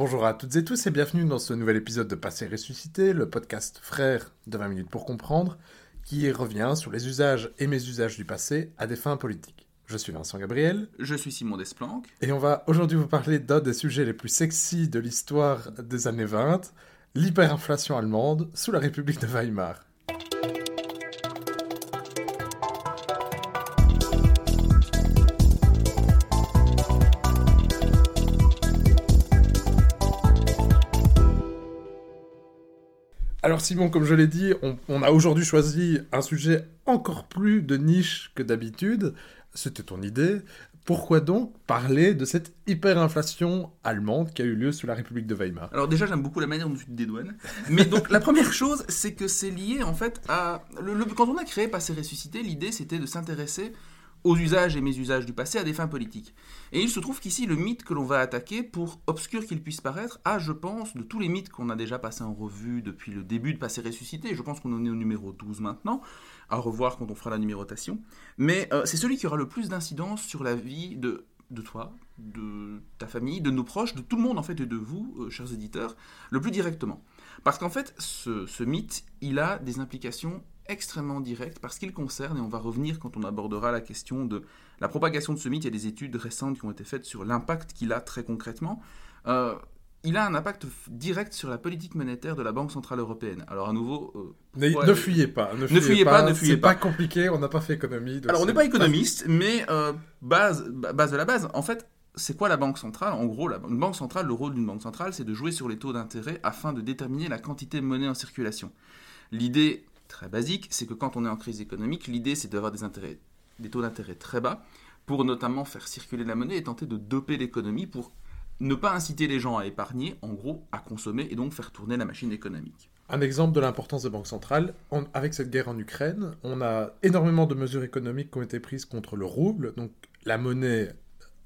Bonjour à toutes et tous et bienvenue dans ce nouvel épisode de Passé ressuscité, le podcast frère de 20 minutes pour comprendre, qui revient sur les usages et mésusages du passé à des fins politiques. Je suis Vincent Gabriel. Je suis Simon Desplanques. Et on va aujourd'hui vous parler d'un des sujets les plus sexy de l'histoire des années 20, l'hyperinflation allemande sous la République de Weimar. Alors Simon, comme je l'ai dit, on, a aujourd'hui choisi un sujet encore plus de niche que d'habitude. C'était ton idée. Pourquoi donc parler de cette hyperinflation allemande qui a eu lieu sous la République de Weimar? Alors déjà, j'aime beaucoup la manière dont tu te dédouanes. Mais donc la première chose, c'est que c'est lié en fait à... quand on a créé Passé Ressuscité, l'idée c'était de s'intéresser aux usages et mésusages du passé à des fins politiques. Et il se trouve qu'ici, le mythe que l'on va attaquer, pour obscur qu'il puisse paraître, a, je pense, de tous les mythes qu'on a déjà passés en revue depuis le début de Passé Ressuscité, je pense qu'on en est au numéro 12 maintenant, à revoir quand on fera la numérotation, mais euh, c'est celui qui aura le plus d'incidence sur la vie de, de toi, de ta famille, de nos proches, de tout le monde en fait, et de vous, euh, chers éditeurs, le plus directement. Parce qu'en fait, ce, ce mythe, il a des implications extrêmement direct parce qu'il concerne, et on va revenir quand on abordera la question de la propagation de ce mythe, il y a des études récentes qui ont été faites sur l'impact qu'il a très concrètement. Euh, il a un impact direct sur la politique monétaire de la Banque Centrale Européenne. Alors à nouveau... Euh, ne, fuyez pas. Ne fuyez, pas, ne fuyez pas. C'est pas compliqué, on n'a pas fait économie. Alors on n'est pas économiste, mais euh, base, base de la base. En fait, c'est quoi la banque centrale? En gros, la, une banque centrale, le rôle d'une banque centrale, c'est de jouer sur les taux d'intérêt afin de déterminer la quantité de monnaie en circulation. L'idée très basique, c'est que quand on est en crise économique, l'idée c'est d'avoir des, des taux d'intérêt très bas pour notamment faire circuler la monnaie et tenter de doper l'économie pour ne pas inciter les gens à épargner, en gros à consommer et donc faire tourner la machine économique. Un exemple de l'importance des banques centrales, avec cette guerre en Ukraine, on a énormément de mesures économiques qui ont été prises contre le rouble, donc la monnaie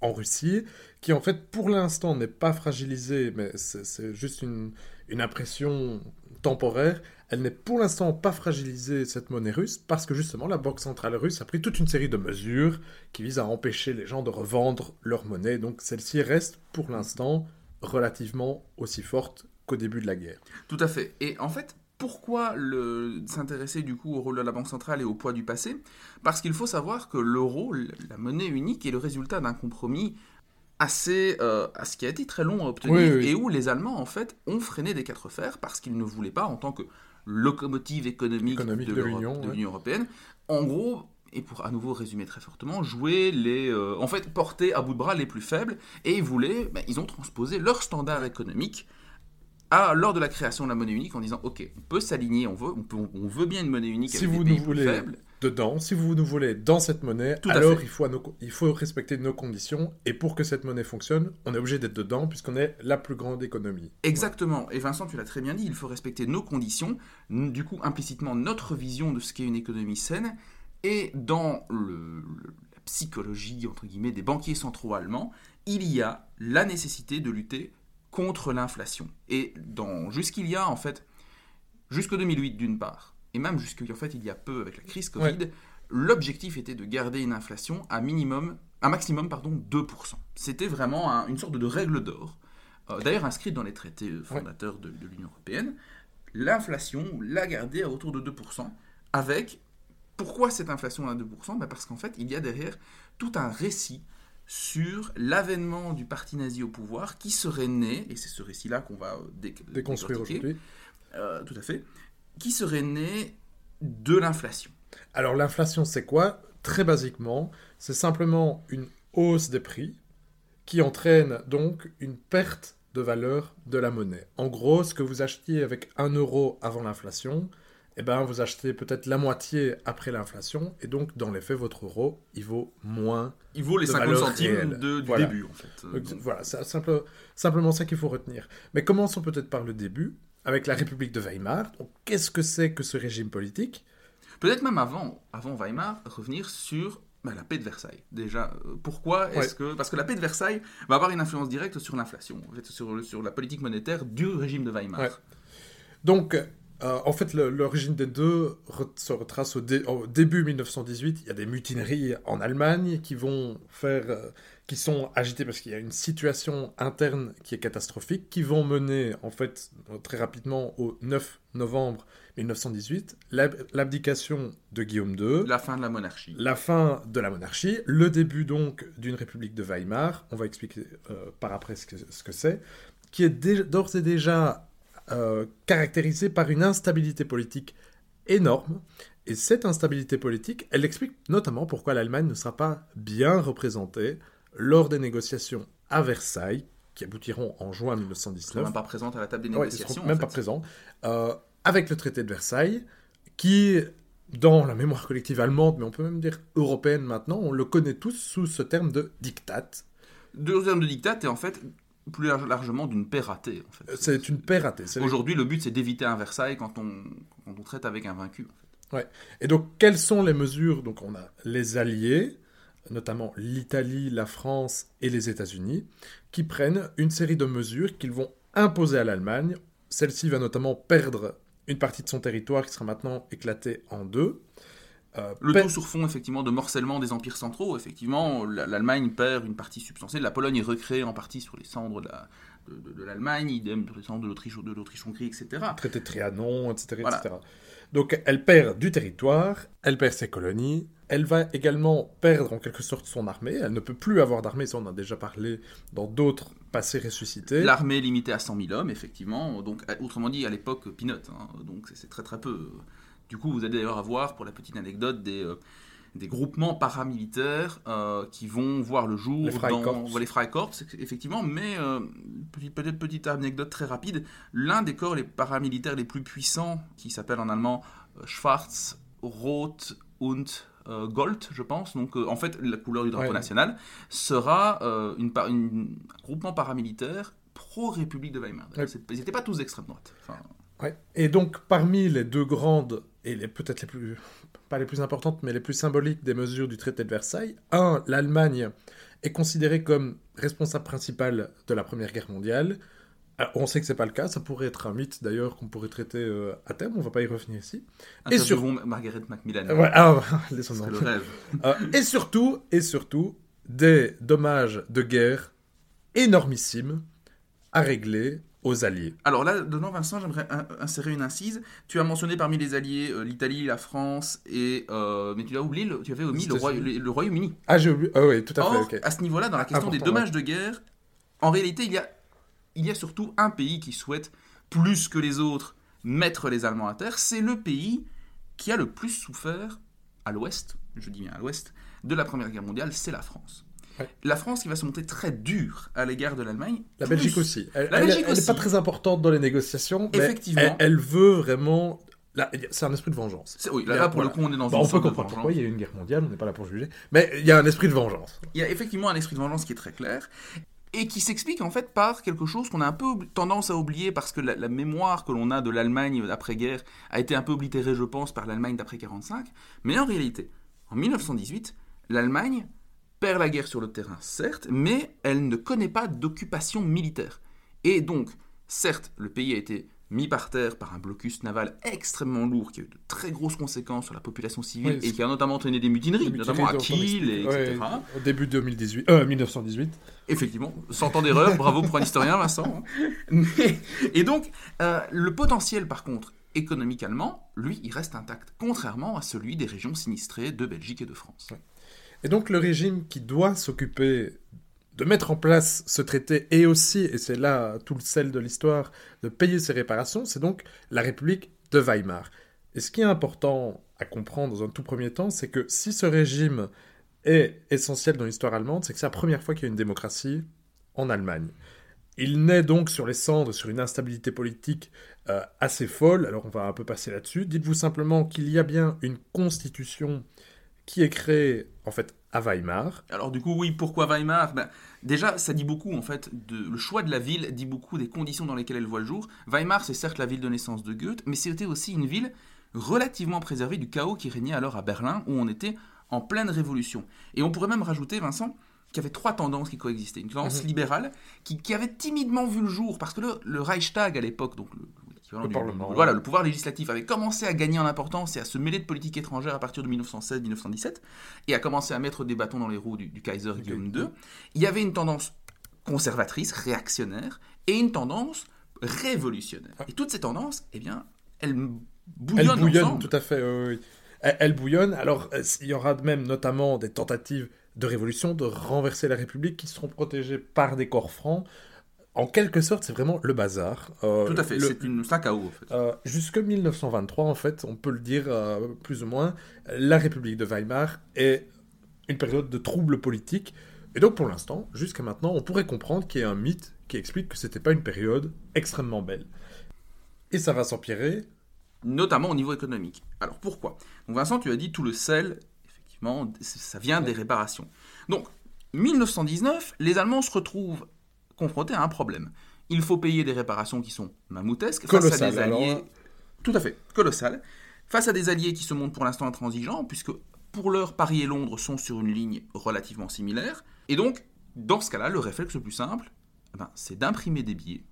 en Russie, qui en fait pour l'instant n'est pas fragilisée, mais c'est juste une impression temporaire, elle n'est pour l'instant pas fragilisée, cette monnaie russe, parce que justement la Banque centrale russe a pris toute une série de mesures qui visent à empêcher les gens de revendre leur monnaie. Donc celle-ci reste pour l'instant relativement aussi forte qu'au début de la guerre. Tout à fait. Et en fait, pourquoi s'intéresser du coup au rôle de la Banque centrale et au poids du passé? Parce qu'il faut savoir que l'euro, la monnaie unique, est le résultat d'un compromis assez euh, à ce qui a été très long à obtenir et où les Allemands en fait ont freiné des quatre fers parce qu'ils ne voulaient pas en tant que locomotive économique, de, l'Union européenne. En gros, et pour à nouveau résumer très fortement, jouer les, euh, en fait, porter à bout de bras les plus faibles, et ils voulaient, ben, ils ont transposé leur standard économique à, lors de la création de la monnaie unique en disant, ok, on peut s'aligner, on veut, on, veut bien une monnaie unique si avec vous des pays plus faibles dedans. Si vous nous voulez dans cette monnaie, alors il faut, il faut respecter nos conditions. Et pour que cette monnaie fonctionne, on est obligé d'être dedans puisqu'on est la plus grande économie. Exactement. Et Vincent, tu l'as très bien dit, il faut respecter nos conditions, du coup implicitement notre vision de ce qu'est une économie saine. Et dans le, la psychologie, entre guillemets, des banquiers centraux allemands, il y a la nécessité de lutter contre l'inflation. Et dans jusqu'il y a, en fait, jusqu'en 2008 d'une part, et même jusqu'en fait il y a peu avec la crise Covid, l'objectif était de garder une inflation à minimum, un maximum pardon 2%. C'était vraiment une sorte de règle d'or, euh, d'ailleurs inscrite dans les traités fondateurs de, l'Union européenne. L'inflation, la garder à autour de 2%, avec pourquoi cette inflation à 2% ben Parce qu'en fait, il y a derrière tout un récit sur l'avènement du parti nazi au pouvoir qui serait né, et c'est ce récit-là qu'on va euh, déconstruire aujourd'hui. Euh, tout à fait qui serait né de l'inflation. Alors l'inflation, c'est quoi? Très basiquement, c'est simplement une hausse des prix qui entraîne donc une perte de valeur de la monnaie. En gros, ce que vous achetiez avec 1 euro avant l'inflation, eh ben, vous achetez peut-être la moitié après l'inflation, et donc, dans les faits, votre euro, il vaut moins. Il vaut les 50 centimes de, du début, en fait. voilà, c'est simple, simplement ça qu'il faut retenir. Mais commençons peut-être par le début avec la République de Weimar. Qu'est-ce que c'est que ce régime politique? Peut-être même avant, avant Weimar, revenir sur bah, la paix de Versailles. Déjà, euh, pourquoi est-ce que... Parce que la paix de Versailles va avoir une influence directe sur l'inflation, en fait, sur, sur la politique monétaire du régime de Weimar. Donc, euh, en fait, l'origine des deux se retrace au, début 1918. Il y a des mutineries en Allemagne qui vont faire, euh, qui sont agités parce qu'il y a une situation interne qui est catastrophique, qui vont mener, en fait, très rapidement au 9 novembre 1918, l'abdication de Guillaume II. La fin de la monarchie. La fin de la monarchie, le début donc d'une république de Weimar, on va expliquer euh, par après ce que c'est, qui est d'ores et déjà euh, caractérisée par une instabilité politique énorme. Et cette instabilité politique, elle explique notamment pourquoi l'Allemagne ne sera pas bien représentée lors des négociations à Versailles, qui aboutiront en juin 1919. Ils même pas présente à la table des négociations. ils même pas présents. Euh, avec le traité de Versailles, qui, dans la mémoire collective allemande, mais on peut même dire européenne maintenant, on le connaît tous sous ce terme de diktat. Deux termes de diktat, et en fait, plus largement d'une paix ratée. En fait. C'est une paix ratée. Aujourd'hui, le but, c'est d'éviter un Versailles quand on, quand on traite avec un vaincu. ouais. Et donc, quelles sont les mesures? Donc, on a les alliés, notamment l'Italie, la France et les États-Unis, qui prennent une série de mesures qu'ils vont imposer à l'Allemagne. Celle-ci va notamment perdre une partie de son territoire qui sera maintenant éclatée en deux. Euh, le tout sur fond effectivement de morcellement des empires centraux. Effectivement, l'Allemagne perd une partie substantielle. La Pologne est recréée en partie sur les cendres de l'Allemagne, idem sur les cendres de l'Autriche, de l'Autriche-Hongrie, etc. Traité de Trianon, etc., etc. Donc elle perd du territoire, elle perd ses colonies, elle va également perdre en quelque sorte son armée. Elle ne peut plus avoir d'armée, ça on a déjà parlé dans d'autres passés ressuscités. L'armée est limitée à 100 000 hommes, effectivement. Donc, autrement dit, à l'époque, peanut. Hein. donc c'est très très peu. Du coup, vous allez d'ailleurs avoir, pour la petite anecdote, des, euh, des groupements paramilitaires euh, qui vont voir le jour les dans les Freikorps, effectivement. Mais euh, peut-être petite anecdote très rapide, l'un des corps les paramilitaires les plus puissants, qui s'appelle en allemand Schwarz, Rot und Gold, je pense, donc en fait la couleur du drapeau national, sera une, un groupement paramilitaire pro-République de Weimar. Ils n'étaient pas tous d'extrême droite. Et donc parmi les deux grandes et les peut-être les plus pas les plus importantes mais les plus symboliques des mesures du traité de Versailles, un, l'Allemagne est considérée comme responsable principale de la Première Guerre mondiale. on sait que c'est pas le cas, ça pourrait être un mythe d'ailleurs qu'on pourrait traiter euh, à terme, on va pas y revenir ici. et sur Margaret Macmillan. ah, le rêve. Euh, et surtout, et surtout, des dommages de guerre énormissimes à régler aux alliés. Alors là, dedans, Vincent, j'aimerais insérer une incise. Tu as mentionné parmi les alliés euh, l'Italie, la France et. Euh, mais tu as oublié, tu avais omis le, Royaume-Uni. ah, j'ai oublié. Ah oui, tout à fait. À ce niveau-là, dans la question des dommages de guerre, en réalité, il y, a, il y a surtout un pays qui souhaite, plus que les autres, mettre les Allemands à terre. C'est le pays qui a le plus souffert à l'ouest, je dis bien à l'ouest, de la Première Guerre mondiale, c'est la France. La France qui va se monter très dure à l'égard de l'Allemagne. La Belgique aussi. Elle, n'est pas très importante dans les négociations, mais Effectivement. Elle, veut vraiment c'est un esprit de vengeance. Oui, là, pour le coup, on est dans une On peut comprendre pourquoi il y a eu une guerre mondiale, on n'est pas là pour juger. Mais il y a un esprit de vengeance. Il y a effectivement un esprit de vengeance qui est très clair et qui s'explique en fait par quelque chose qu'on a un peu tendance à oublier parce que la, mémoire que l'on a de l'Allemagne d'après-guerre a été un peu oblitérée, je pense, par l'Allemagne d'après 45. Mais en réalité, en 1918, l'Allemagne perd la guerre sur le terrain, certes, mais elle ne connaît pas d'occupation militaire. Et donc, certes, le pays a été mis par terre par un blocus naval extrêmement lourd qui a eu de très grosses conséquences sur la population civile et qui a notamment entraîné des mutineries, notamment à Kiel, et, etc. au début de 2018, euh, 1918. Effectivement, 100 ans d'erreur, bravo pour un historien, Vincent. et donc, euh, le potentiel, par contre, économique allemand, lui, il reste intact, contrairement à celui des régions sinistrées de Belgique et de France. Et donc le régime qui doit s'occuper de mettre en place ce traité et aussi, et c'est là tout le sel de l'histoire, de payer ses réparations, c'est donc la République de Weimar. Et ce qui est important à comprendre dans un tout premier temps, c'est que si ce régime est essentiel dans l'histoire allemande, c'est que c'est la première fois qu'il y a une démocratie en Allemagne. Il naît donc sur les cendres, sur une instabilité politique euh, assez folle, alors on va un peu passer là-dessus. Dites-vous simplement qu'il y a bien une constitution qui est créé en fait à Weimar. Alors du coup oui, pourquoi Weimar? Ben, Déjà ça dit beaucoup en fait, de, le choix de la ville dit beaucoup des conditions dans lesquelles elle voit le jour. Weimar c'est certes la ville de naissance de Goethe, mais c'était aussi une ville relativement préservée du chaos qui régnait alors à Berlin où on était en pleine révolution. Et on pourrait même rajouter Vincent qu'il y avait trois tendances qui coexistaient. Une tendance mhm. libérale qui, avait timidement vu le jour parce que le, Reichstag à l'époque, donc le, l'équivalent Le du- Parlement. Voilà, le pouvoir législatif avait commencé à gagner en importance et à se mêler de politique étrangère à partir de 1916-1917 et a commencé à mettre des bâtons dans les roues du, du Kaiser Guillaume II. Il y avait une tendance conservatrice, réactionnaire, et une tendance révolutionnaire. Et toutes ces tendances, eh bien, elles Elle bouillonnent, bouillonne, ensemble. tout à fait. oui, oui. Elle, elle bouillonne. Alors, il y aura même notamment des tentatives de révolution, de renverser la République, qui seront protégées par des corps francs. En quelque sorte, c'est vraiment le bazar. Euh, Tout à fait, le- c'est une- chaos en fait. Euh, jusque 1923, en fait, on peut le dire euh, plus ou moins, la République de Weimar est une période de troubles politiques. Et donc, pour l'instant, jusqu'à maintenant, on pourrait comprendre qu'il y a un mythe qui explique que c'était pas une période extrêmement belle. Et ça va s'empirer. notamment au niveau économique. Alors pourquoi? Donc Vincent, tu as dit tout le sel, effectivement, ça vient des réparations. Donc 1919, les Allemands se retrouvent confrontés à un problème. Il faut payer des réparations qui sont mammouthesques face à des alliés. hein. Tout à fait, colossales. Face à des alliés qui se montrent pour l'instant intransigeants, puisque pour l'heure, Paris et Londres sont sur une ligne relativement similaire. Et donc, dans ce cas-là, le réflexe le plus simple, eh ben, c'est d'imprimer des billets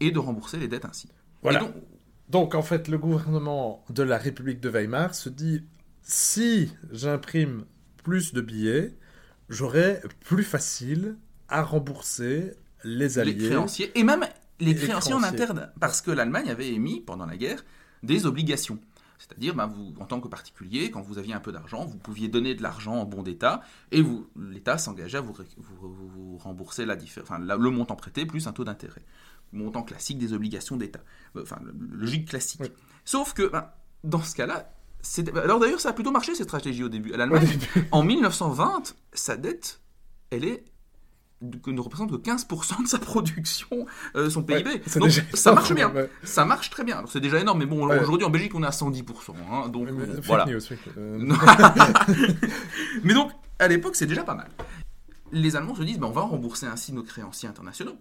et de rembourser les dettes ainsi. Voilà. Donc, en fait, le gouvernement de la République de Weimar se dit si j'imprime plus de billets, j'aurai plus facile à rembourser les alliés. les créanciers, et même les créanciers en interne, parce que l'Allemagne avait émis, pendant la guerre, des obligations. C'est-à-dire, ben, vous, en tant que particulier, quand vous aviez un peu d'argent, vous pouviez donner de l'argent en bon d'État, et vous, l'État s'engageait à vous, rembourser la diffé- enfin, la- le montant prêté plus un taux d'intérêt. Montant classique des obligations d'État. Euh, Enfin, logique classique. Oui. Sauf que, ben, dans ce cas-là, alors d'ailleurs, ça a plutôt marché cette stratégie au début. L'Allemagne, Au début. en 1920, sa dette, elle est que ne représente que 15% de sa production, euh, son PIB. Ouais, donc ça marche bien. ouais. Ça marche très bien. C'est déjà énorme, mais bon, Ouais. aujourd'hui en Belgique on est à 110%. hein, donc Mais- mais bon, voilà. news. Euh, mais donc à l'époque c'est déjà pas mal. Les Allemands se disent, ben, on va rembourser ainsi nos créanciers internationaux.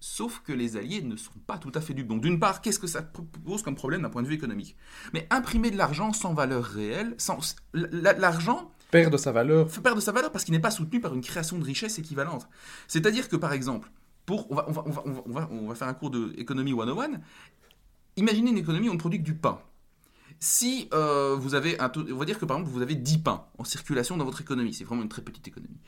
Sauf que les Alliés ne sont pas tout à fait dupes. Donc d'une part, qu'est-ce que ça pose comme problème d'un point de vue économique? Mais imprimer de l'argent sans valeur réelle, sans la- l'argent perd de sa valeur. de sa valeur parce qu'il n'est pas soutenu par une création de richesse équivalente. C'est-à-dire que, par exemple, pour, on, va, on, va, on, va, on, va, faire un cours d'économie 101. Imaginez une économie où on produit du pain. Si euh, vous avez un on va dire que par exemple vous avez 10 pains en circulation dans votre économie, c'est vraiment une très petite économie.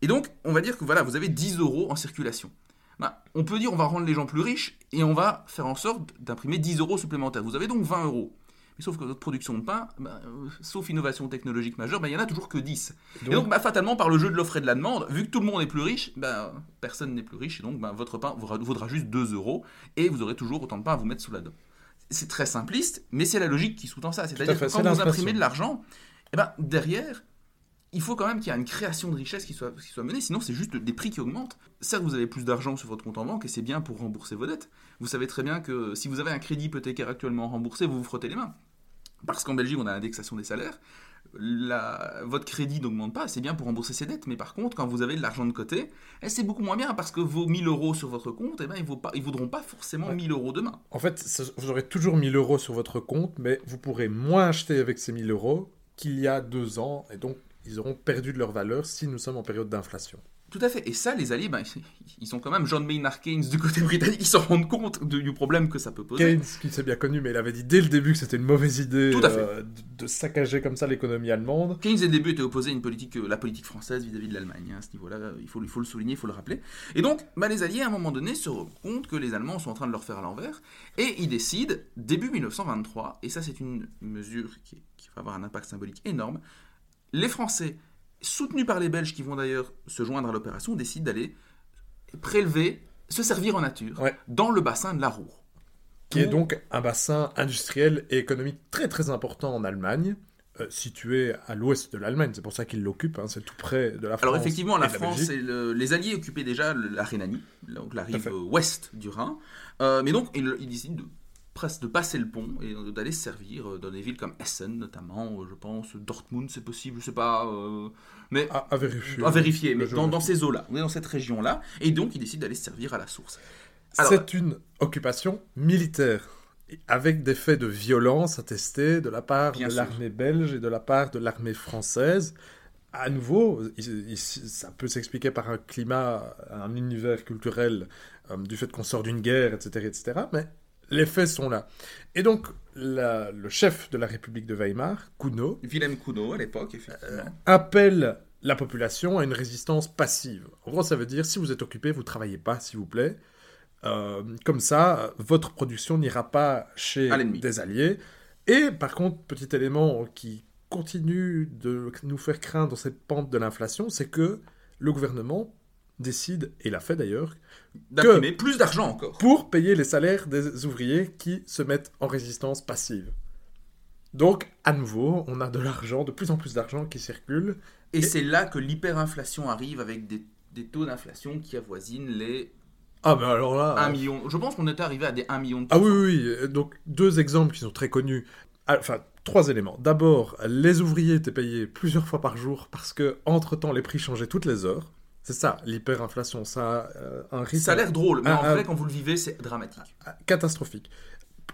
Et donc on va dire que voilà, vous avez 10 euros en circulation. Ben, on peut dire on va rendre les gens plus riches et on va faire en sorte d'imprimer 10 euros supplémentaires. Vous avez donc 20 euros. Mais sauf que votre production de pain, ben, euh, sauf innovation technologique majeure, ben, il y en a toujours que 10. Et donc, bah, fatalement, par le jeu de l'offre et de la demande, vu que tout le monde est plus riche, bah, personne n'est plus riche, et donc bah, votre pain vaudra, vaudra juste 2 euros, et vous aurez toujours autant de pain à vous mettre sous la dent. C'est très simpliste, mais c'est la logique qui sous-tend ça. C'est-à-dire que quand vous imprimez de l'argent, eh ben, derrière, il faut quand même qu'il y ait une création de richesse qui soit, qui soit menée, sinon c'est juste des prix qui augmentent. Certes, vous avez plus d'argent sur votre compte en banque, et c'est bien pour rembourser vos dettes. Vous savez très bien que si vous avez un crédit hypothécaire actuellement remboursé, vous vous frottez les mains. Parce qu'en Belgique, on a l'indexation des salaires. La- votre crédit n'augmente pas, c'est bien pour rembourser ses dettes, mais par contre, quand vous avez de l'argent de côté, eh, c'est beaucoup moins bien parce que vos 1000 euros sur votre compte, eh ben, ils ne vaudront pas forcément Ouais. 1000 euros demain. En fait, vous aurez toujours 1000 euros sur votre compte, mais vous pourrez moins acheter avec ces 1000 euros qu'il y a deux ans, et donc ils auront perdu de leur valeur si nous sommes en période d'inflation. Tout à fait. Et ça, les alliés, ben, ils sont quand même John Maynard Keynes du côté britannique, ils se rendent compte de- du problème que ça peut poser. Keynes, qui s'est bien connu, mais il avait dit dès le début que c'était une mauvaise idée Tout à fait. euh, de, saccager comme ça l'économie allemande. Keynes, dès le début, était opposé à une politique, euh, la politique française vis-à-vis de l'Allemagne. hein, à ce niveau-là, il faut, il faut le souligner, il faut le rappeler. Et donc, bah, les Alliés, à un moment donné, se rendent compte que les Allemands sont en train de leur faire à l'envers, et ils décident, début 1923, et ça c'est une mesure qui, qui va avoir un impact symbolique énorme, les Français, soutenus par les Belges qui vont d'ailleurs se joindre à l'opération, décident d'aller prélever, se servir en nature, Ouais. dans le bassin de la Roure. qui est donc un bassin industriel et économique très très important en Allemagne, euh, situé à l'ouest de l'Allemagne. C'est pour ça qu'ils l'occupent, hein, c'est tout près de la France. Alors effectivement, la et France et le- les Alliés occupaient déjà la Rhénanie, donc la rive ouest du Rhin. Euh, mais donc, ils, ils décident de, de passer le pont et d'aller se servir euh, dans des villes comme Essen notamment, euh, je pense, Dortmund c'est possible, je sais pas, euh, mais À, à vérifier. à vérifier, mais dans, ces eaux-là, on est dans cette région-là, et donc ils décident d'aller se servir à la source. C'est une occupation militaire, avec des faits de violence attestés de la part Bien de l'armée belge et de la part de l'armée française. À nouveau, il- il- ça peut s'expliquer par un climat, un univers culturel, euh, du fait qu'on sort d'une guerre, etc., etc. Mais les faits sont là. Et donc, la- le chef de la République de Weimar, Kuno, Wilhelm Kuno à l'époque, effectivement. appelle la population à une résistance passive. En gros, ça veut dire si vous êtes occupé, vous travaillez pas, s'il vous plaît. Euh, comme ça, votre production n'ira pas chez des alliés. Et par contre, petit élément qui continue de nous faire craindre dans cette pente de l'inflation, c'est que le gouvernement décide, et l'a fait d'ailleurs, D'imprimer plus d'argent encore. pour payer les salaires des ouvriers qui se mettent en résistance passive. Donc, à nouveau, on a de l'argent, de plus en plus d'argent qui circule. Et, Et- c'est là que l'hyperinflation arrive avec des, des taux d'inflation qui avoisinent les Ah, ben alors là. 1 million. Je pense qu'on était arrivé à des 1 million de Ah oui, oui, oui. Donc, deux exemples qui sont très connus. Ah, Enfin, trois éléments. D'abord, les ouvriers étaient payés plusieurs fois par jour parce que, entre-temps, les prix changeaient toutes les heures. C'est ça, l'hyperinflation. Ça a euh, un risque Ça a l'air drôle, mais Ah, en ah. vrai, quand vous le vivez, c'est dramatique. catastrophique.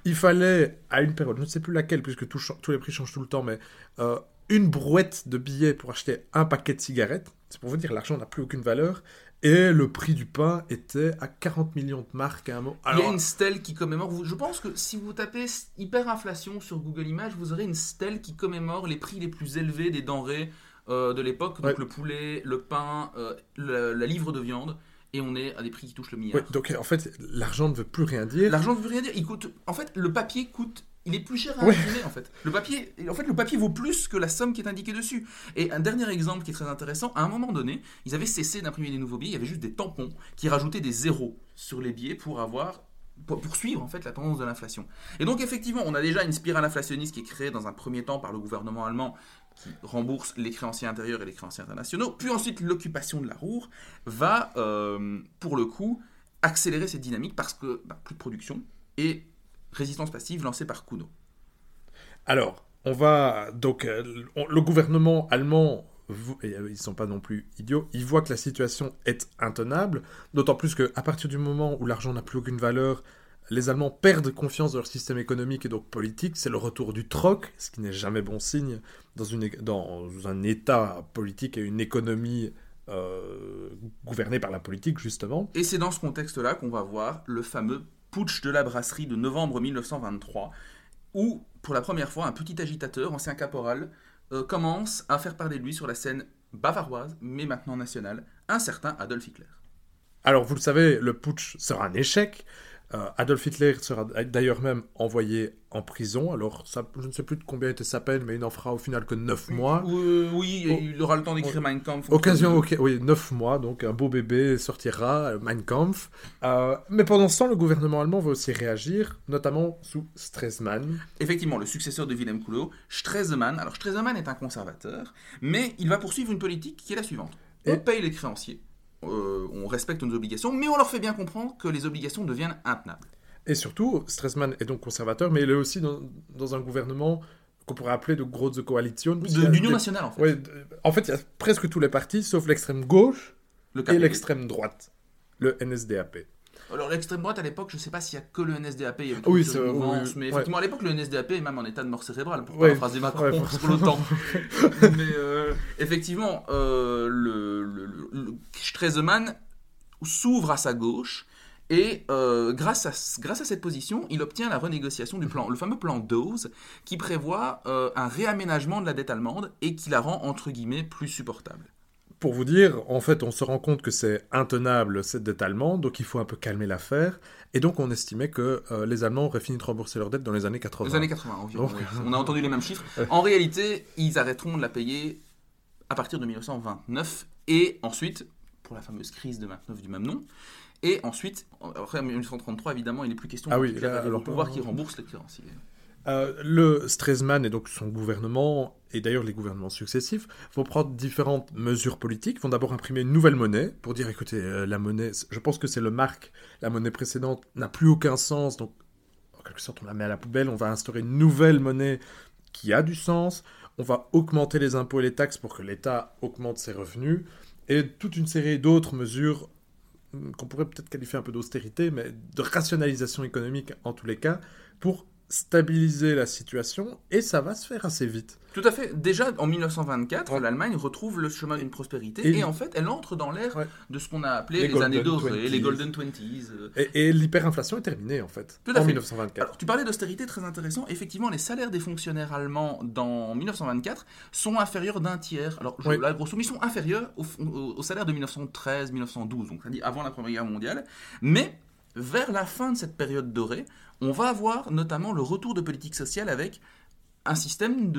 Il fallait, à une période, je ne sais plus laquelle, puisque tout tous les prix changent tout le temps, mais euh, une brouette de billets pour acheter un paquet de cigarettes. C'est pour vous dire, l'argent n'a plus aucune valeur. Et le prix du pain était à 40 millions de marques à un moment. Il y a une stèle qui commémore. Je pense que si vous tapez hyperinflation sur Google Images, vous aurez une stèle qui commémore les prix les plus élevés des denrées euh, de l'époque. Donc Ouais. le poulet, le pain, euh, le- la livre de viande. Et on est à des prix qui touchent le milliard. Ouais, donc en fait, l'argent ne veut plus rien dire. L'argent ne veut rien dire. Il coûte. En fait, le papier coûte. Il est plus cher à Ouais. imprimer en fait. Le papier, en fait, le papier vaut plus que la somme qui est indiquée dessus. Et un dernier exemple qui est très intéressant. À un moment donné, ils avaient cessé d'imprimer des nouveaux billets. Il y avait juste des tampons qui rajoutaient des zéros sur les billets pour avoir pour pour suivre en fait la tendance de l'inflation. Et donc effectivement, on a déjà une spirale inflationniste qui est créée dans un premier temps par le gouvernement allemand qui rembourse les créanciers intérieurs et les créanciers internationaux. Puis ensuite, l'occupation de la Roure va, euh, pour le coup, accélérer cette dynamique parce que bah, plus de production et résistance passive lancée par Kuno. Alors, on va. Donc, euh, le gouvernement allemand, et, euh, ils sont pas non plus idiots, ils voient que la situation est intenable, d'autant plus qu'à partir du moment où l'argent n'a plus aucune valeur, les Allemands perdent confiance dans leur système économique et donc politique. C'est le retour du troc, ce qui n'est jamais bon signe dans, un État politique et une économie euh, gouvernée par la politique, justement. Et c'est dans ce contexte-là qu'on va voir le fameux putsch de la brasserie de novembre 1923, où, pour la première fois, un petit agitateur, ancien caporal, euh, commence à faire parler de lui sur la scène bavaroise, mais maintenant nationale, un certain Adolf Hitler. Alors, vous le savez, le putsch sera un échec. Euh, Adolf Hitler sera d'ailleurs même envoyé en prison. Alors, ça, je ne sais plus de combien était sa peine, mais il n'en fera au final que 9 mois. Euh, oui, Oh. il aura le temps d'écrire Mein Kampf. Occasion, ok, oui, 9 mois, donc un beau bébé sortira, euh, Mein Kampf. Euh, mais pendant ce temps, le gouvernement allemand va aussi réagir, notamment sous Stresemann. Effectivement, le successeur de Wilhelm Kuno, Stresemann. Alors, Stresemann est un conservateur, mais il va poursuivre une politique qui est la suivante. On Et- paye les créanciers, euh, on respecte nos obligations, mais on leur fait bien comprendre que les obligations deviennent intenables. Et surtout, Stresemann est donc conservateur, mais il est aussi dans, dans un gouvernement qu'on pourrait appeler de puisqu'il y De- des- nationale, en fait. Ouais, en fait, il y a presque tous les partis, sauf l'extrême gauche Le et l'extrême droite, le NSDAP. Alors, l'extrême droite, à l'époque, je ne sais pas s'il y a que le NSDAP, il y avait Oui, c'est- oui, mais ouais. effectivement, à l'époque, le NSDAP est même en état de mort cérébrale, pour Ouais, paraphraser Macron ouais, l'OTAN. mais euh, effectivement, euh, le, le, le- le- Stresemann s'ouvre à sa gauche, et euh, grâce, à, grâce à cette position, il obtient la renégociation du plan, le fameux plan Dawes, qui prévoit euh, un réaménagement de la dette allemande et qui la rend, entre guillemets, plus supportable. Pour vous dire, en fait, on se rend compte que c'est intenable cette dette allemande, donc il faut un peu calmer l'affaire. Et donc on estimait que euh, les Allemands auraient fini de rembourser leur dette dans les années 80. Les années 80 environ. Donc- oui. On a entendu les mêmes chiffres. En réalité, ils arrêteront de la payer à partir de 1929 et ensuite, pour la fameuse crise de 29 du même nom. Et ensuite, après en 1933, évidemment, il n'est plus question Ah oui, là, alors, pouvoir euh, qui rembourse les créanciers. Euh, le Stresemann et donc son gouvernement, et d'ailleurs les gouvernements successifs, vont prendre différentes mesures politiques, vont d'abord imprimer une nouvelle monnaie, pour dire, écoutez, euh, la monnaie, je pense que c'est le marque, la monnaie précédente n'a plus aucun sens, donc en quelque sorte on la met à la poubelle, on va instaurer une nouvelle monnaie qui a du sens, on va augmenter les impôts et les taxes pour que l'État augmente ses revenus, et toute une série d'autres mesures hum, qu'on pourrait peut-être qualifier un peu d'austérité, mais de rationalisation économique en tous les cas, pour stabiliser la situation et ça va se faire assez vite. Tout à fait. Déjà, en 1924, Ouais. l'Allemagne retrouve le chemin d'une prospérité Et- et, en fait, elle entre dans l'ère Ouais. de ce qu'on a appelé Les les, années Golden dorées, 20s. les Golden Twenties. euh. Et, et l'hyperinflation est terminée en fait, Tout à en fait. 1924. Alors, tu parlais d'austérité, très intéressant. Effectivement, les salaires des fonctionnaires allemands dans 1924 sont inférieurs d'un tiers. Alors, je, Oui. là, grosso modo, ils sont inférieurs au, au- au salaire de 1913-1912, donc avant la Première Guerre mondiale. Mais, vers la fin de cette période dorée, on va avoir notamment le retour de politique sociale avec un système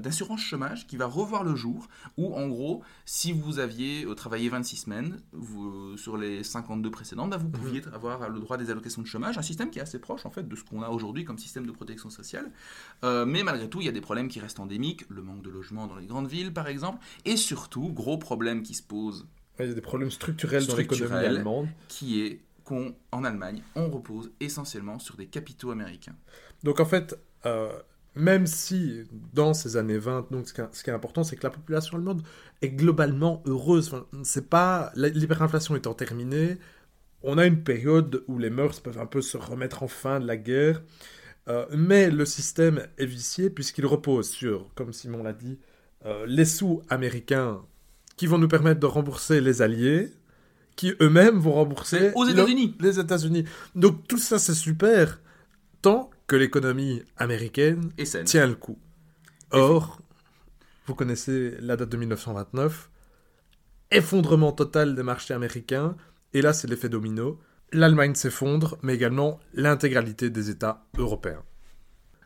d'assurance chômage qui va revoir le jour, où en gros, si vous aviez euh, travaillé 26 semaines vous, euh, sur les 52 précédentes, bah, vous pouviez avoir le droit des allocations de chômage, un système qui est assez proche en fait de ce qu'on a aujourd'hui comme système de protection sociale. Euh, mais malgré tout, il y a des problèmes qui restent endémiques, le manque de logement dans les grandes villes par exemple, et surtout, gros problème qui se pose, Il y a des problèmes structurels dans l'économie Structurels. allemande. qui est qu'en Allemagne, on repose essentiellement sur des capitaux américains. Donc en fait, euh, même si dans ces années 20, donc ce qui est, important, c'est que la population allemande est globalement heureuse. Enfin, c'est pas la- l'hyperinflation étant terminée, on a une période où les mœurs peuvent un peu se remettre en fin de la guerre, Euh, mais le système est vicié puisqu'il repose sur, comme Simon l'a dit, euh, les sous américains qui vont nous permettre de rembourser les alliés, qui eux-mêmes vont rembourser Aux le- États-Unis. les États-Unis. Donc tout ça c'est super tant que l'économie américaine Et tient le coup. Or, vous connaissez la date de 1929, effondrement total des marchés américains, et là c'est l'effet domino. L'Allemagne s'effondre, mais également l'intégralité des États européens.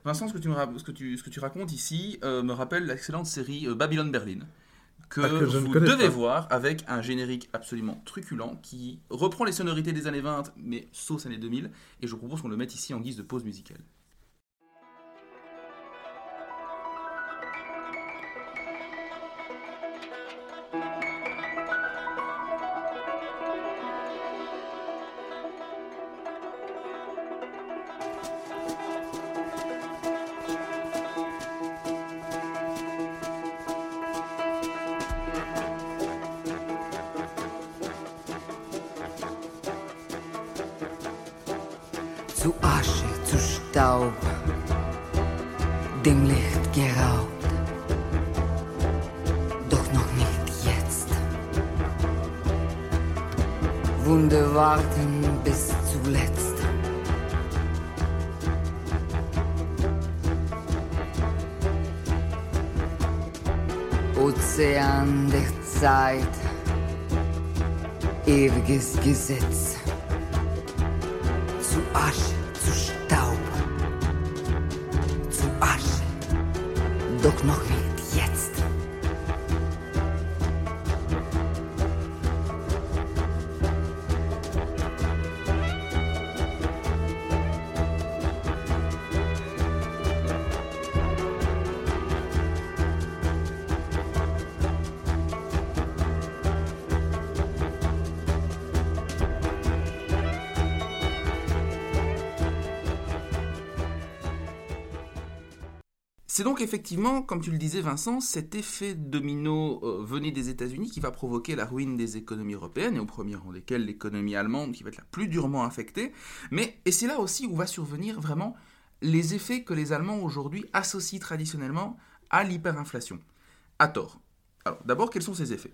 Vincent, ce que tu, me ra- ce que tu, ce que tu racontes ici euh, me rappelle l'excellente série euh, Babylon Berlin que, Ah, que vous devez pas. voir avec un générique absolument truculent qui reprend les sonorités des années 20 mais sauce années 2000 et je vous propose qu'on le mette ici en guise de pause musicale. Asche, zu Staub, zu Asche, doch noch nicht donc effectivement, comme tu le disais Vincent, cet effet domino euh, venu des États-Unis qui va provoquer la ruine des économies européennes, et au premier rang desquelles l'économie allemande qui va être la plus durement affectée. Mais, et c'est là aussi où va survenir vraiment les effets que les Allemands aujourd'hui associent traditionnellement à l'hyperinflation. À tort. Alors, d'abord, quels sont ces effets?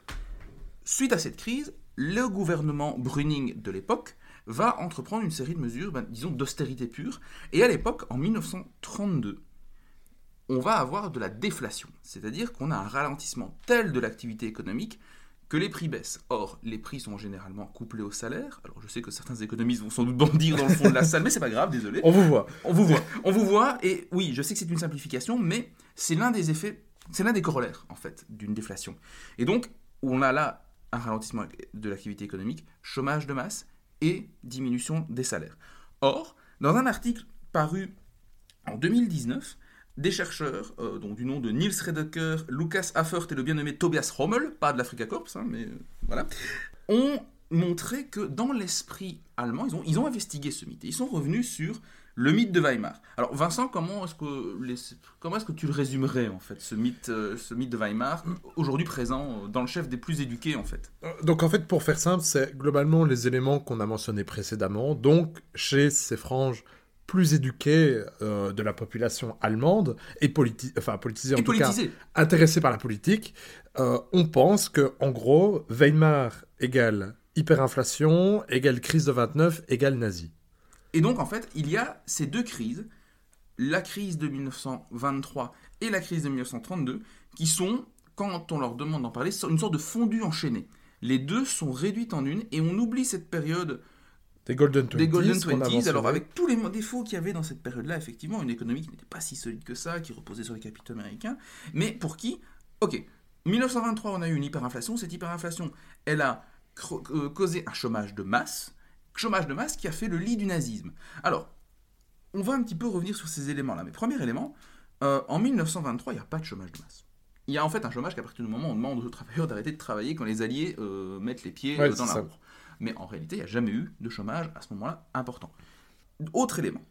Suite à cette crise, le gouvernement Brüning de l'époque va entreprendre une série de mesures, ben, disons, d'austérité pure. Et à l'époque, en 1932, on va avoir de la déflation, c'est-à-dire qu'on a un ralentissement tel de l'activité économique que les prix baissent. Or, les prix sont généralement couplés au salaire. Alors, je sais que certains économistes vont sans doute bondir dans le fond de la salle, mais c'est pas grave, désolé. On vous voit. On vous voit. On vous voit, et oui, je sais que c'est une simplification, mais c'est l'un des effets, c'est l'un des corollaires, en fait, d'une déflation. Et donc, on a là un ralentissement de l'activité économique, chômage de masse et diminution des salaires. Or, dans un article paru en 2019, des chercheurs, euh, du nom de Niels Redeker, Lucas Affert et le bien nommé Tobias Rommel, pas de l'Africa Corps, hein, mais euh, voilà, ont montré que dans l'esprit allemand, ils ont, ils ont investigué ce mythe. Ils sont revenus sur le mythe de Weimar. Alors Vincent, comment est-ce que, comment est-ce que tu le résumerais en fait, ce mythe, euh, ce mythe de Weimar, aujourd'hui présent euh, dans le chef des plus éduqués en fait? Donc en fait, pour faire simple, c'est globalement les éléments qu'on a mentionnés précédemment. Donc chez ces franges plus éduquée euh, de la population allemande et politi enfin politisée en Et tout cas intéressée par la politique, euh, on pense que en gros Weimar égale hyperinflation égale crise de 29 égale nazi. Et donc, en fait, il y a ces deux crises, la crise de 1923 et la crise de 1932, qui sont, quand on leur demande d'en parler, une sorte de fondu enchaîné. Les deux sont réduites en une, et on oublie cette période Des Golden Twenties. des Golden Twenties, alors avec tous les défauts qu'il y avait dans cette période-là, effectivement, une économie qui n'était pas si solide que ça, qui reposait sur les capitaux américains, mais pour qui, ok, 1923, on a eu une hyperinflation, cette hyperinflation, elle a euh, causé un chômage de masse, chômage de masse qui a fait le lit du nazisme. Alors, on va un petit peu revenir sur ces éléments-là, mais premier élément, euh, en 1923, il n'y a pas de chômage de masse. Il y a en fait un chômage qu'à partir du moment où on demande aux travailleurs d'arrêter de travailler quand les Alliés euh, mettent les pieds Ouais, dans la roue. Mais en réalité, il n'y a jamais eu de chômage à ce moment-là important. Autre élément.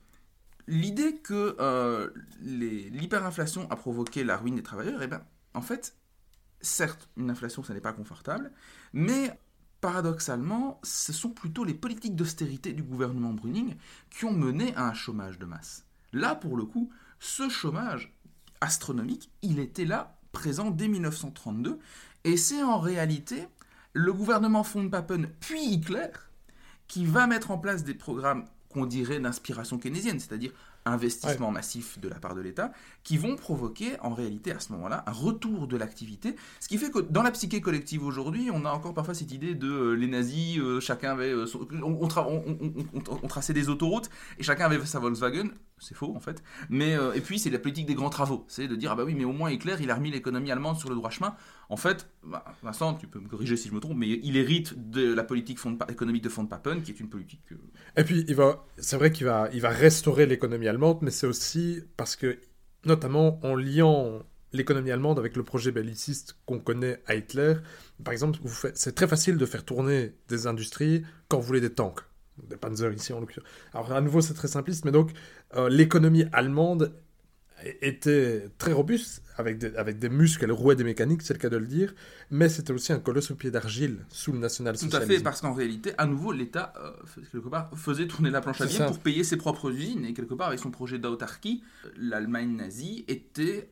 L'idée que euh, l'hyperinflation a provoqué la ruine des travailleurs, eh ben, en fait, certes, une inflation, ça n'est pas confortable, mais paradoxalement, ce sont plutôt les politiques d'austérité du gouvernement Bruning qui ont mené à un chômage de masse. Là, pour le coup, ce chômage astronomique, il était là, présent dès 1932, et c'est en réalité le gouvernement von Papen puis Hitler qui va mettre en place des programmes qu'on dirait d'inspiration keynésienne, c'est-à-dire investissement massif de la part de l'État, qui vont provoquer en réalité à ce moment-là un retour de l'activité, ce qui fait que dans la psyché collective aujourd'hui, on a encore parfois cette idée de euh, les nazis, euh, chacun avait, euh, son- on, on tra- on- on- on- on traçait des autoroutes et chacun avait sa Volkswagen, c'est faux en fait, mais euh, et puis c'est la politique des grands travaux, c'est de dire ah bah oui mais au moins Hitler il a remis l'économie allemande sur le droit chemin. En fait, bah, Vincent, tu peux me corriger si je me trompe, mais il hérite de la politique économique de von Papen, qui est une politique Et puis, il va, c'est vrai qu'il va, il va restaurer l'économie allemande, mais c'est aussi parce que, notamment en liant l'économie allemande avec le projet belliciste qu'on connaît à Hitler, par exemple, c'est très facile de faire tourner des industries quand vous voulez des tanks, des Panzer ici en l'occurrence. Alors à nouveau, c'est très simpliste, mais donc euh, l'économie allemande était très robuste, avec des, avec des muscles, elle rouait des mécaniques, c'est le cas de le dire, mais c'était aussi un colosse au pied d'argile sous le Tout national-socialisme. à fait, parce qu'en réalité, à nouveau, l'État, euh, quelque part, faisait tourner la planche à billets pour payer ses propres usines, et quelque part, avec son projet d'autarkie, euh, l'Allemagne nazie était,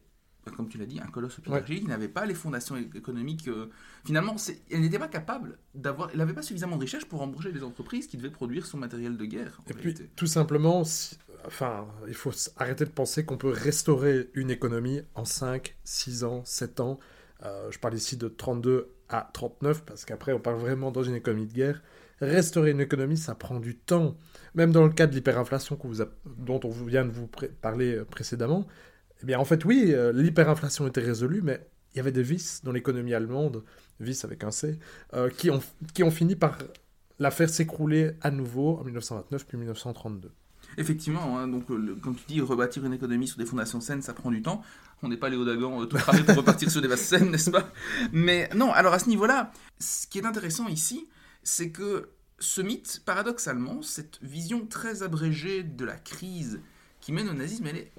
comme tu l'as dit, un colosse au pied Ouais. il n'avait pas les fondations économiques. euh, finalement, elle n'était pas capable d'avoir, elle n'avait pas suffisamment de richesse pour embaucher des entreprises qui devaient produire son matériel de guerre. Et puis, tout simplement, si- enfin, il faut arrêter de penser qu'on peut restaurer une économie en 5, 6 ans, 7 ans. Euh, je parle ici de 32 à 39, parce qu'après, on parle vraiment dans une économie de guerre. Restaurer une économie, ça prend du temps. Même dans le cas de l'hyperinflation dont on vient de vous parler euh, précédemment, eh bien, en fait, oui, euh, l'hyperinflation était résolue, mais il y avait des vices dans l'économie allemande, vices avec un C, euh, qui, ont, qui ont fini par la faire s'écrouler à nouveau en 1929 puis 1932. Effectivement, hein, donc, euh, le- comme tu dis, rebâtir une économie sur des fondations saines, ça prend du temps. On n'est pas Léo Dagan euh, tout cramé pour repartir sur des bases saines, n'est-ce pas? Mais non, alors à ce niveau-là, ce qui est intéressant ici, c'est que ce mythe, paradoxalement, cette vision très abrégée de la crise qui mène au nazisme, elle est-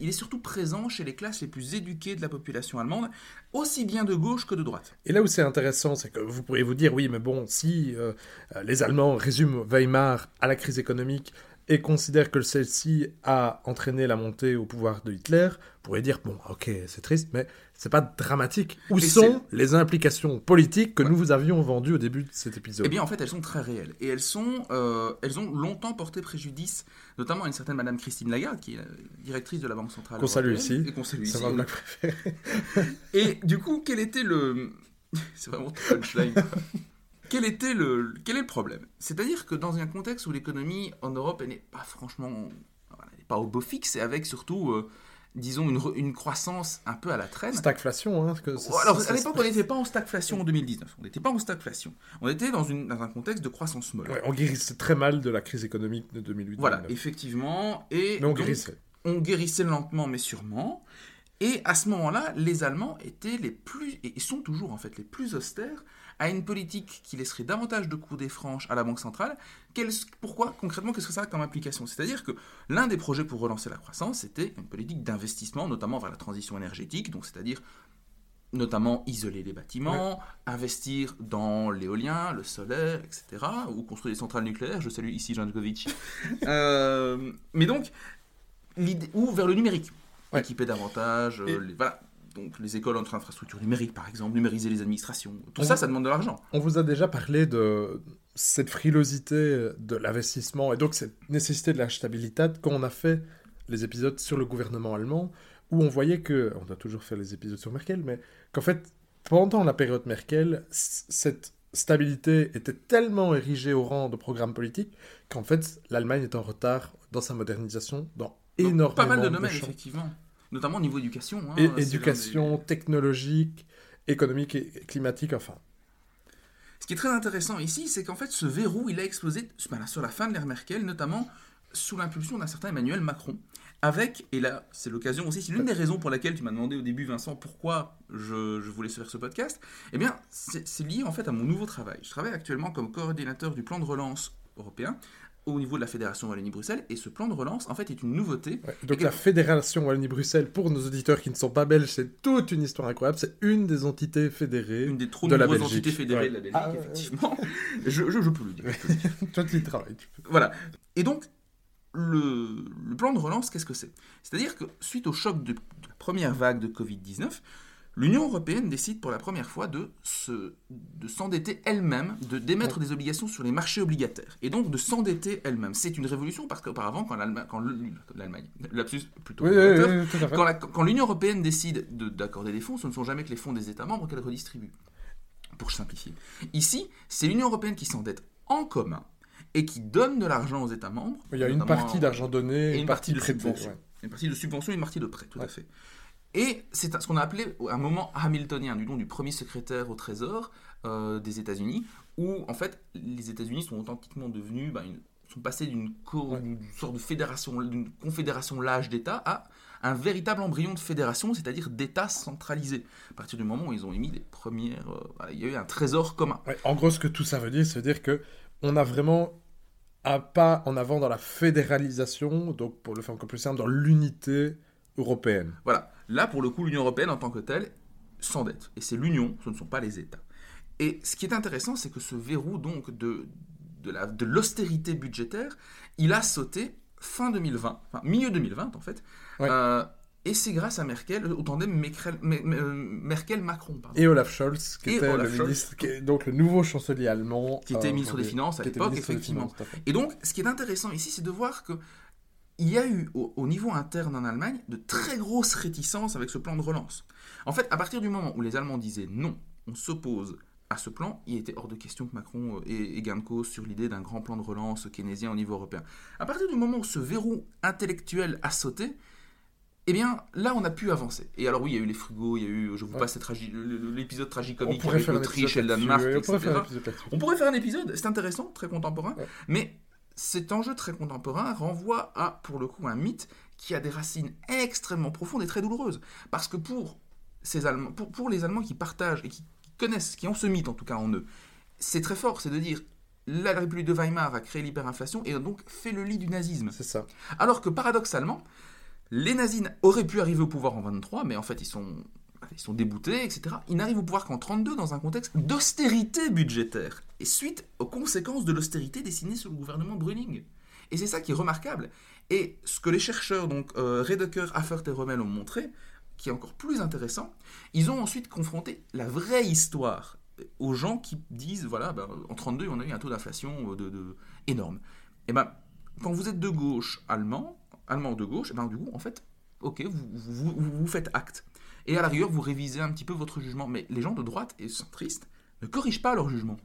il est surtout présent chez les classes les plus éduquées de la population allemande, aussi bien de gauche que de droite. Et là où c'est intéressant, c'est que vous pourriez vous dire, oui, mais bon, si euh, euh, les Allemands résument Weimar à la crise économique et considèrent que celle-ci a entraîné la montée au pouvoir de Hitler, vous pourriez dire, bon, ok, c'est triste, mais c'est pas dramatique. Où sont les implications politiques que nous vous avions vendues au début de cet épisode? Eh bien, en fait, elles sont très réelles. Et elles, sont, euh, elles ont longtemps porté préjudice, notamment à une certaine Madame Christine Lagarde, qui est la directrice de la Banque Centrale Qu'on salue ici. Et qu'on salue ici. ma blague préférée. Et du coup, quel était le... C'est vraiment punchline. quel, était le... quel est le problème? C'est-à-dire que dans un contexte où l'économie en Europe, elle n'est pas franchement... voilà, elle n'est pas au beau fixe, et avec surtout, euh, disons, une, croissance un peu à la traîne. Stagflation, hein. que Alors, à l'époque, on n'était pas en stagflation en 2019. On n'était pas en stagflation. On était dans, une, dans un contexte de croissance molle. Ouais, on guérissait très mal de la crise économique de 2008. Voilà, 2009. effectivement. Et Mais on donc, guérissait. on guérissait lentement mais sûrement. Et à ce moment-là, les Allemands étaient les plus, et sont toujours en fait les plus austères, à une politique qui laisserait davantage de coups des franches à la Banque centrale. Quel- pourquoi Concrètement, qu'est-ce que ça a comme implication? C'est-à-dire que l'un des projets pour relancer la croissance, c'était une politique d'investissement, notamment vers la transition énergétique, donc c'est-à-dire notamment isoler les bâtiments, investir dans l'éolien, le solaire, etc., ou construire des centrales nucléaires. Je salue ici Jean Djokovic. Euh, mais donc, l'idée- ou vers le numérique, Ouais. équiper davantage, euh, Et- les, voilà. Donc les écoles entre infrastructures numériques, par exemple, numériser les administrations. Tout On ça, vous- ça demande de l'argent. On vous a déjà parlé de cette frilosité de l'investissement et donc cette nécessité de la stabilité quand on a fait les épisodes sur le gouvernement allemand, où on voyait que, on doit toujours faire les épisodes sur Merkel, mais qu'en fait, pendant la période Merkel, cette stabilité était tellement érigée au rang de programme politique qu'en fait, l'Allemagne est en retard dans sa modernisation dans énormément pas mal de de domaines, effectivement. Notamment au niveau éducation. hein, Et- des- éducation, technologique, économique et climatique, enfin. Ce qui est très intéressant ici, c'est qu'en fait, ce verrou, il a explosé voilà, sur la fin de l'ère Merkel, notamment sous l'impulsion d'un certain Emmanuel Macron. Avec, et là, c'est l'occasion aussi, c'est l'une des raisons pour laquelle tu m'as demandé au début, Vincent, pourquoi je, je voulais faire ce podcast. Eh bien, c'est lié en fait à mon nouveau travail. Je travaille actuellement comme coordinateur du plan de relance européen au niveau de la Fédération Wallonie-Bruxelles, et ce plan de relance, en fait, est une nouveauté. Ouais, Donc Et la que- Fédération Wallonie-Bruxelles, pour nos auditeurs qui ne sont pas belges, c'est toute une histoire incroyable. C'est une des entités fédérées. Une des trop De la nombreuses Belgique. entités fédérées Ouais. de la Belgique, Ah, effectivement. Je, je, je peux le dire. je peux le dire. Toi, tu y travailles. tu peux. Voilà. Et donc, le, le plan de relance, qu'est-ce que c'est? C'est-à-dire que suite au choc de, de la première vague de Covid-19, l'Union européenne décide pour la première fois de se- de s'endetter elle-même, de d'émettre des obligations sur les marchés obligataires, et donc de s'endetter elle-même. C'est une révolution parce qu'auparavant, quand l'Allemagne, quand plutôt Oui, oui, oui, quand la- quand l'Union européenne décide de- d'accorder des fonds, ce ne sont jamais que les fonds des États membres qu'elle redistribue. Pour simplifier. Ici, c'est l'Union européenne qui s'endette en commun et qui donne de l'argent aux États membres. Il y a une partie en- d'argent donné et une partie de prêtée. subvention. ouais. Une partie de subvention et une partie de prêt, tout à fait. Et c'est ce qu'on a appelé un moment hamiltonien, du nom du premier secrétaire au Trésor euh, des États-Unis, où en fait les États-Unis sont authentiquement devenus, une- sont passés d'une Ouais. sorte de fédération, d'une confédération lâche d'États à un véritable embryon de fédération, c'est-à-dire d'États centralisés. À partir du moment où ils ont émis les premières, euh, voilà, il y a eu un trésor commun. Ouais, En gros, ce que tout ça veut dire, c'est dire que on a vraiment un pas en avant dans la fédéralisation, donc pour le faire encore plus simple, dans l'unité européenne. Voilà. Là, pour le coup, l'Union européenne en tant que telle s'endette. Et c'est l'Union, ce ne sont pas les États. Et ce qui est intéressant, c'est que ce verrou donc de, de, la- de l'austérité budgétaire, il a sauté fin 2020, enfin milieu 2020 en fait. Ouais. Euh, et c'est grâce à Merkel, au tandem euh, Merkel-Macron. Et Olaf Scholz, qui Et était Olaf le Scholz. ministre, qui est donc le nouveau chancelier allemand. Qui était euh, ministre des Finances à l'époque, effectivement. Finances, à. Et donc, ce qui est intéressant ici, c'est de voir que il y a eu, au, au niveau interne en Allemagne, de très grosses réticences avec ce plan de relance. En fait, à partir du moment où les Allemands disaient non, on s'oppose à ce plan, il était hors de question que Macron euh, ait, gain de cause sur l'idée d'un grand plan de relance keynésien au niveau européen. À partir du moment où ce verrou intellectuel a sauté, eh bien, là, on a pu avancer. Et alors, oui, il y a eu les frugaux, il y a eu, je vous Ouais. passe tragi- l'épisode On tragicomique avec l'Autriche et le Danemark, on pourrait faire un etc. épisode là-dessus. On pourrait faire un épisode, c'est intéressant, très contemporain, Ouais. mais cet enjeu très contemporain renvoie à, pour le coup, un mythe qui a des racines extrêmement profondes et très douloureuses. Parce que pour, ces Allemands, pour, pour les Allemands qui partagent et qui connaissent, qui ont ce mythe en tout cas en eux, c'est très fort, c'est de dire la République de Weimar a créé l'hyperinflation et a donc fait le lit du nazisme. C'est ça. Alors que paradoxalement, les nazis auraient pu arriver au pouvoir en 23, mais en fait ils sont, ils sont déboutés, etc. Ils n'arrivent au pouvoir qu'en 32 dans un contexte d'austérité budgétaire, et suite aux conséquences de l'austérité dessinée sur le gouvernement Brüning. Et c'est ça qui est remarquable. Et ce que les chercheurs, donc euh, Redeker, Affert et Rommel ont montré, qui est encore plus intéressant, ils ont ensuite confronté la vraie histoire aux gens qui disent, voilà, ben, en 32, on a eu un taux d'inflation euh, de, énorme. Et ben, quand vous êtes de gauche allemand, allemand de gauche, et ben, du coup, en fait, ok, vous- vous faites acte. Et à la rigueur, vous révisez un petit peu votre jugement. Mais les gens de droite et centristes ne corrigent pas leur jugement.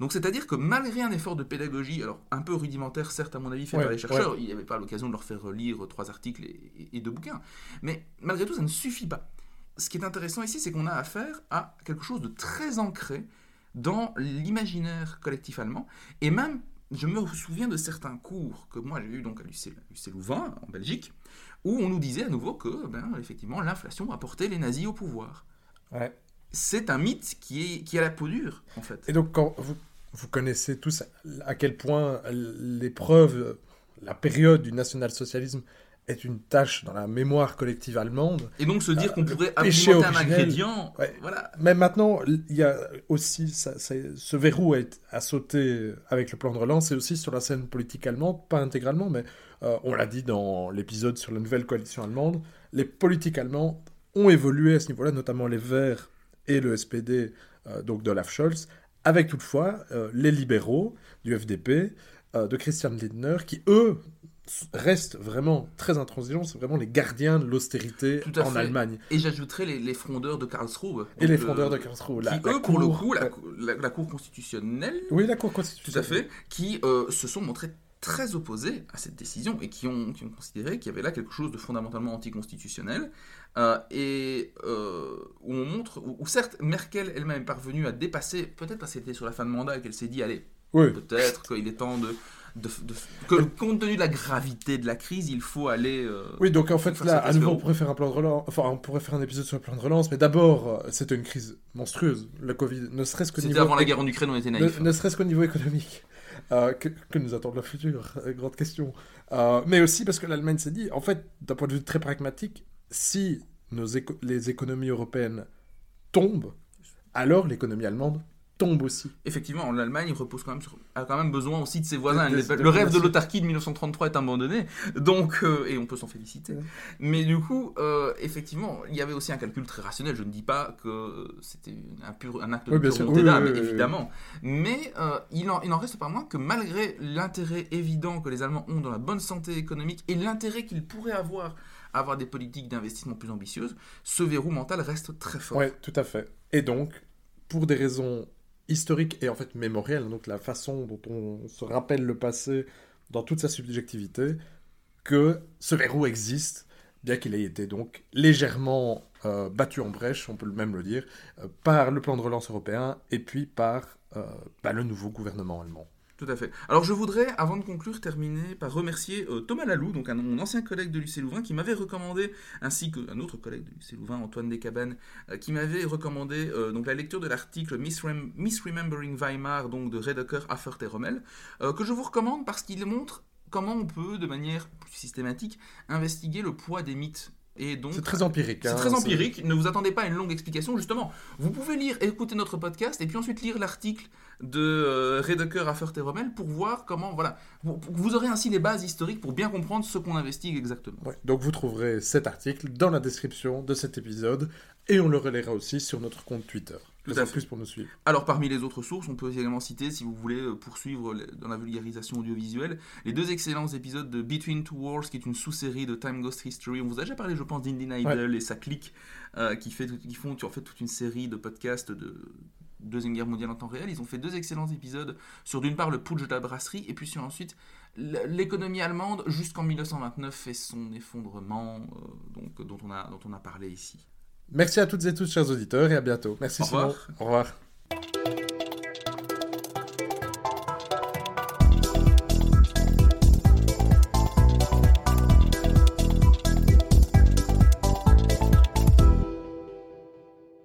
Donc c'est-à-dire que malgré un effort de pédagogie, alors un peu rudimentaire certes à mon avis fait Ouais, par les chercheurs, il n'y avait pas l'occasion de leur faire lire trois articles et, et- et deux bouquins, mais malgré tout ça ne suffit pas. Ce qui est intéressant ici, c'est qu'on a affaire à quelque chose de très ancré dans l'imaginaire collectif allemand, et même, je me souviens de certains cours que moi j'ai eu donc à l'UC l'UC Louvain, en Belgique, où on nous disait à nouveau que, ben, effectivement, l'inflation a porté les nazis au pouvoir. Ouais. C'est un mythe qui, est, qui a la peau dure, en fait. Et donc, quand vous, vous connaissez tous à quel point l'épreuve, la période du national-socialisme est une tâche dans la mémoire collective allemande. Et donc se dire Euh, qu'on pourrait péché alimenter un ingrédient, Ouais. voilà. Mais maintenant, il y a aussi ça- ça- ce verrou été- a sauté avec le plan de relance et aussi sur la scène politique allemande, pas intégralement, mais euh, on l'a dit dans l'épisode sur la nouvelle coalition allemande, les politiques allemands ont évolué à ce niveau-là, notamment les Verts et le SPD, euh, donc d'Olaf Scholz, avec toutefois euh, les libéraux du FDP, de Christian Lindner, qui eux restent vraiment très intransigeants, c'est vraiment les gardiens de l'austérité Tout en fait. Allemagne. Et j'ajouterais les, les frondeurs de Karlsruhe. Et les frondeurs de Karlsruhe. Qui, la- la eux, pour le coup, la, la- la Cour constitutionnelle, Oui, la Cour tout constitutionnelle. à fait, qui euh, se sont montrés très opposés à cette décision et qui ont, qui ont considéré qu'il y avait là quelque chose de fondamentalement anticonstitutionnel. euh, et euh, où on montre, où, où certes, Merkel elle-même est parvenue à dépasser, peut-être parce qu'elle était sur la fin de mandat et qu'elle s'est dit, allez, Oui, peut-être qu'il est temps de. de- de- que compte tenu de la gravité de la crise, il faut aller. euh, oui, donc en fait, là, à nouveau, on pourrait faire un plan de relance, enfin, on pourrait faire un épisode sur le plan de relance, mais d'abord, euh, c'était une crise monstrueuse, le Covid, ne serait-ce qu'au C'était niveau... avant la guerre en Ukraine, on était Ne, naïfs. ne serait-ce qu'au niveau économique. Euh, que, nous attend le futur? Euh, Grande question. Euh, mais aussi parce que l'Allemagne s'est dit, en fait, d'un point de vue très pragmatique, si les économies européennes tombent, alors l'économie allemande tombe aussi. Effectivement, l'Allemagne repose quand même sur, a quand même besoin aussi de ses voisins. Le- rêve de l'autarkie de 1933 est abandonné, donc euh, et on peut s'en féliciter. Ouais. Mais du coup, euh, effectivement, il y avait aussi un calcul très rationnel. Je ne dis pas que c'était un, pur, un acte Oui, de volonté Oui, d'âme, oui, oui, oui. évidemment. Mais euh, il, en, il en reste pas moins que malgré l'intérêt évident que les Allemands ont dans la bonne santé économique et l'intérêt qu'ils pourraient avoir à avoir des politiques d'investissement plus ambitieuses, ce verrou mental reste très fort. Ouais, tout à fait. Et donc, pour des raisons historiques et en fait mémorielles, donc la façon dont on se rappelle le passé dans toute sa subjectivité, que ce verrou existe, bien qu'il ait été donc légèrement euh, battu en brèche, on peut même le dire, euh, par le plan de relance européen et puis par euh, bah, le nouveau gouvernement allemand. Tout à fait. Alors je voudrais, avant de conclure, terminer par remercier euh, Thomas Lalou, donc un, mon ancien collègue de l'UC Louvain, qui m'avait recommandé, ainsi qu'un autre collègue de l'UC Louvain, Antoine Descabanes, euh, qui m'avait recommandé euh, donc la lecture de l'article Misrem- Misremembering Weimar, donc de Redeker, Affert et Rommel, que je vous recommande parce qu'il montre comment on peut, de manière plus systématique, investiguer le poids des mythes. Et donc, C'est très empirique. c'est hein, très empirique, ne vous attendez pas à une longue explication. Justement, vous pouvez lire, écouter notre podcast et puis ensuite lire l'article de euh, Redeker, Affert et Rommel pour voir comment, voilà, vous, vous aurez ainsi les bases historiques pour bien comprendre ce qu'on investigue exactement. Ouais. Donc vous trouverez cet article dans la description de cet épisode et on le relaiera aussi sur notre compte Twitter. Tout Raison à de fait. plus pour nous suivre. Alors parmi les autres sources, on peut également citer, si vous voulez euh, poursuivre dans la vulgarisation audiovisuelle, les deux excellents épisodes de Between Two Wars, qui est une sous-série de Time Ghost History. On vous a déjà parlé, je pense, d'Indy Idol et sa clique, euh, qui, fait, qui font en fait toute une série de podcasts de Deuxième Guerre mondiale en temps réel. Ils ont fait deux excellents épisodes sur d'une part le putsch de la brasserie, et puis sur ensuite l'économie allemande jusqu'en 1929 et son effondrement, euh, donc, dont, on a, dont on a parlé ici. Merci à toutes et tous, chers auditeurs, et à bientôt. Merci Au Simon. Au revoir.